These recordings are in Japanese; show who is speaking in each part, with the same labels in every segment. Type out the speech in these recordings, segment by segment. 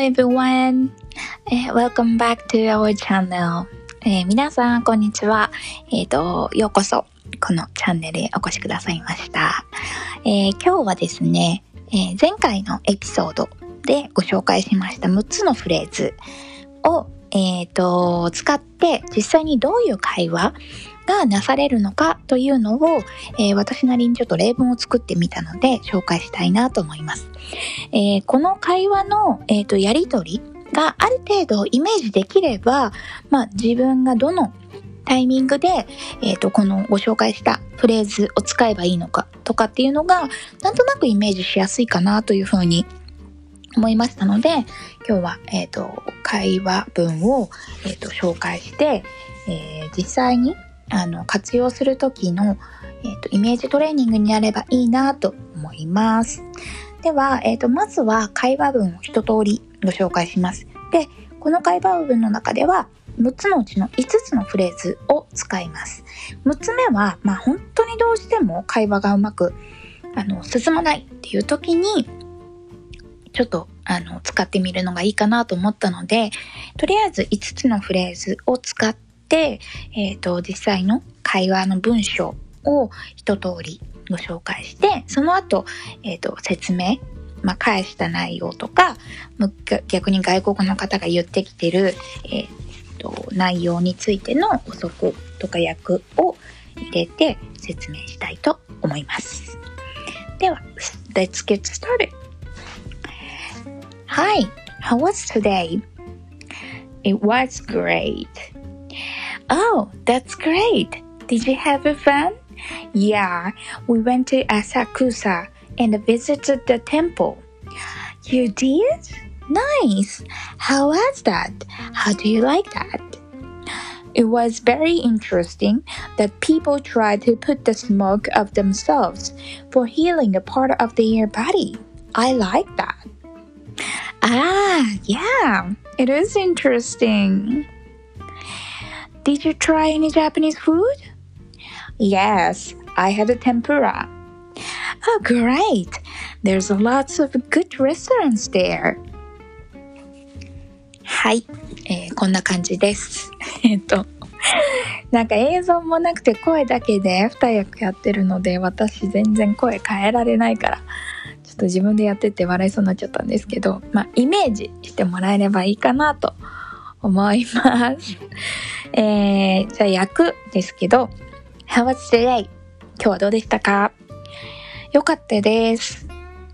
Speaker 1: everyone! welcome back to our channel. えー、皆さん、こんにちは。えっ、ー、と、ようこそ、このチャンネルへお越しくださいました。えー、今日はですね、え前回のエピソードでご紹介しました6つのフレーズを、えっ、と、使って実際にどういう会話がなされるのかというのを、えー、私なりにちょっと例文を作ってみたので紹介したいなと思います。えー、この会話の、えーと、やりとりがある程度イメージできれば、まあ、自分がどのタイミングで、え、ー、と、このご紹介したフレーズを使えばいいのかとかっていうのが、なんとなくイメージしやすいかなというふうに思いましたので、今日は、え、ー、と、会話文を、え、ー、と、紹介して、え、実際にあの活用する時の、えーと、イメージトレーニングになればいいなと思います。では、えーと、まずは会話文を一通りご紹介します。で、この会話文の中では6つのうちの5つのフレーズを使います。6つ目は、まあ本当にどうしても会話がうまくあの進まないっていう時にちょっとあの使ってみるのがいいかなと思ったのでとりあえず5つのフレーズを使って、えっ、ー、と、実際の会話の文章を一通りご紹介して、その後、えっ、ー、と、説明、まあ、返した内容とか、逆に外国の方が言ってきてる、えっ、ー、と、内容についての補足とか訳を入れて説明したいと思います。では、Let's get started! Hi, how was today? It was great. Oh, that's great. Did you have fun? Yeah, we went to Asakusa and visited the temple. You did? Nice. How was that? How do you like that? It was very interesting that people try to put the smoke of themselves for healing a part of their body. I like that. Ah, yeah, it is interesting. Did you try any Japanese food? Yes, I had a tempura. Oh, great! There's lots of good restaurants there. はい、えー、こんな感じです。えっと、なんか映像もなくて声だけで二役やってるので私全然声変えられないからちょっと自分でやってて笑いそうになっちゃったんですけど、まあイメージしてもらえればいいかなと思います。えー、じゃあ訳ですけど、How was today? 今日はどうでしたか？よかったです。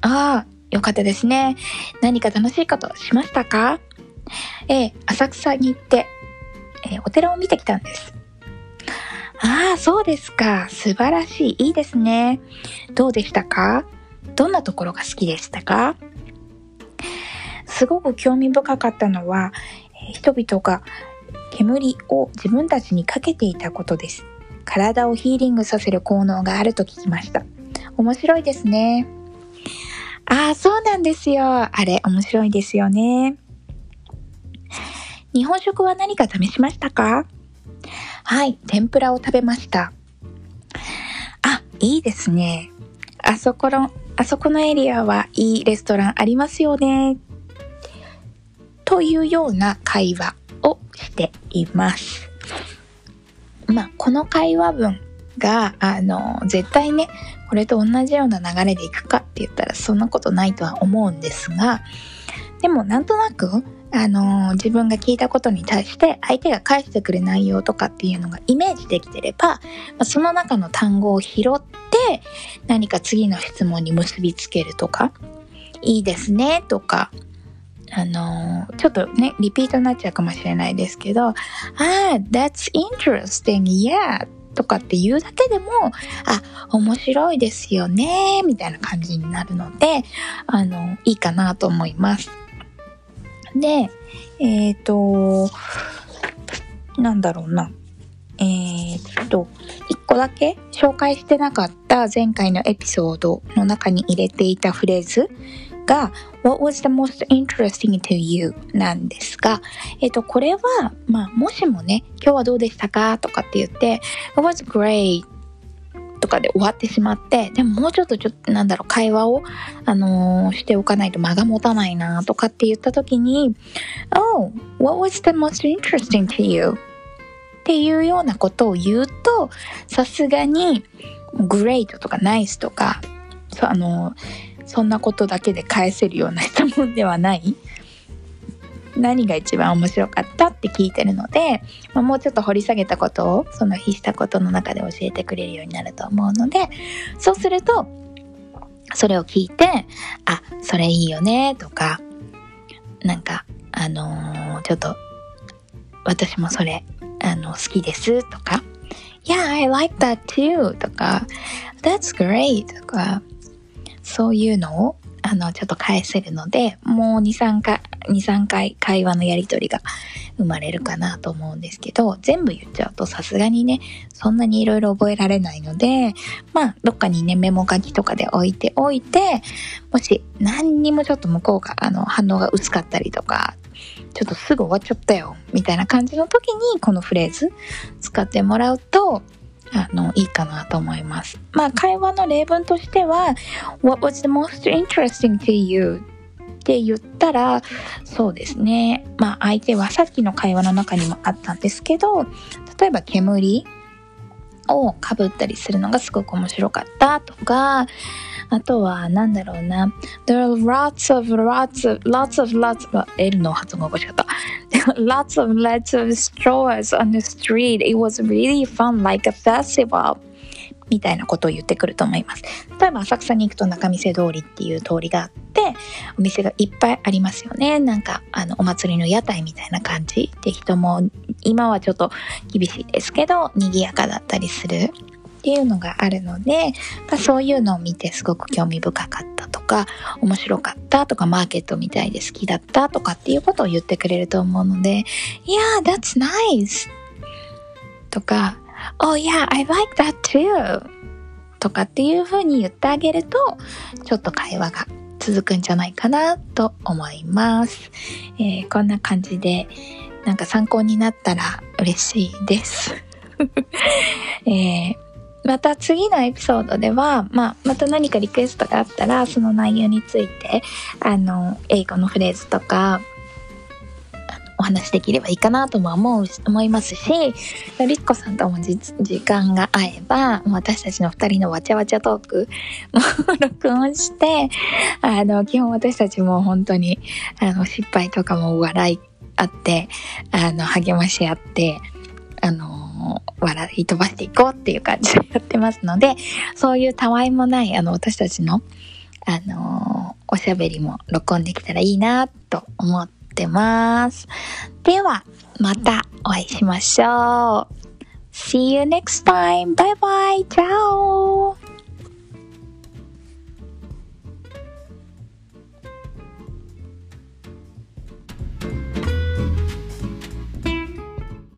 Speaker 1: ああ、よかったですね。何か楽しいことしましたか？えー、浅草に行って、えー、お寺を見てきたんです。ああ、そうですか。素晴らしい。いいですね。どうでしたか？どんなところが好きでしたか？すごく興味深かったのは、人々が煙を自分たちにかけていたことです。体をヒーリングさせる効能があると聞きました。面白いですね。ああ、そうなんですよ。あれ、面白いですよね。日本食は何か試しましたか？はい、天ぷらを食べました。あ、いいですね。あそこの、あそこのエリアはいいレストランありますよね。というような会話をしています。まあ、この会話文が、あの、絶対ね、これと同じような流れでいくかって言ったらそんなことないとは思うんですが、でもなんとなく、あの自分が聞いたことに対して相手が返してくる内容とかっていうのがイメージできてれば、ま、その中の単語を拾って何か次の質問に結びつけるとか、いいですねとか、あのちょっとね、リピートになっちゃうかもしれないですけど、ああ、that's interesting, yeah! とかって言うだけでも、あ、面白いですよね、みたいな感じになるので、あの、いいかなと思います。で、えっ、ー、と、なんだろうな。えー、っと、一個だけ紹介してなかった前回のエピソードの中に入れていたフレーズが What was the most interesting to you? なんですが、えっ、と、これは、まあ、もしもね、今日はどうでしたか？とかって言って It was great とかで終わってしまって、でももうちょっとちょっとなんだろう、会話を、あのー、しておかないと間が持たないなとかって言った時に、Oh, what was the most interesting to you? っていうようなことを言うと、さすがに、great とか nice とかそう、あのーそんなことだけで返せるような質問ではない？何が一番面白かったって聞いてるので、まあ、もうちょっと掘り下げたことをその日したことの中で教えてくれるようになると思うのでそうするとそれを聞いてあそれいいよねとかなんかあのー、ちょっと私もそれあの好きですとか Yeah, I like that too とか That's great とかそういうのを、あの、ちょっと返せるので、もう2、3回、2、3回会話のやりとりが生まれるかなと思うんですけど、全部言っちゃうとさすがにね、そんなにいろいろ覚えられないので、まあ、どっかにね、メモ書きとかで置いておいて、もし何にもちょっと向こうが、あの、反応が薄かったりとか、ちょっとすぐ終わっちゃったよ、みたいな感じの時に、このフレーズ使ってもらうと、あの、いいかなと思います。まあ、会話の例文としては、What was the most interesting to you? って言ったら、そうですね。まあ、相手はさっきの会話の中にもあったんですけど、例えば煙をかぶったりするのがすごく面白かったとか、あとは、なんだろうな。There are lots of, lots of, lots of, lots of, L の発音がおかしかった。lots of, lots of straws on the street. It was really fun, like a festival. みたいなことを言ってくると思います。例えば浅草に行くと中見世通りっていう通りがあって、お店がいっぱいありますよね。なんか、あの、お祭りの屋台みたいな感じで人も、今はちょっと厳しいですけど、賑やかだったりするっていうのがあるので、まあ、そういうのを見てすごく興味深かったとか、面白かったとか、マーケットみたいで好きだったとかっていうことを言ってくれると思うので、Yeah, that's nice! とか、Oh yeah, I like that too! とかっていう風に言ってあげると、ちょっと会話が続くんじゃないかなと思います。えー、こんな感じで、なんか参考になったら嬉しいです。えーまた次のエピソードでは、まあ、また何かリクエストがあったら、その内容について、あの、英語のフレーズとか、話できればいいかなとも思う、思いますし、リッコさんとも時間が合えば、私たちの二人のわちゃわちゃトークも 録音して、あの、基本私たちも本当に、あの、失敗とかも笑いあって、あの、励まし合って、あの、笑い飛ばしていこうっていう感じでやってますので、そういうたわいもない、あの、私たちの、あのおしゃべりも録音できたらいいなと思っってます。では、またお会いしましょう。See you next time. Bye bye. Ciao.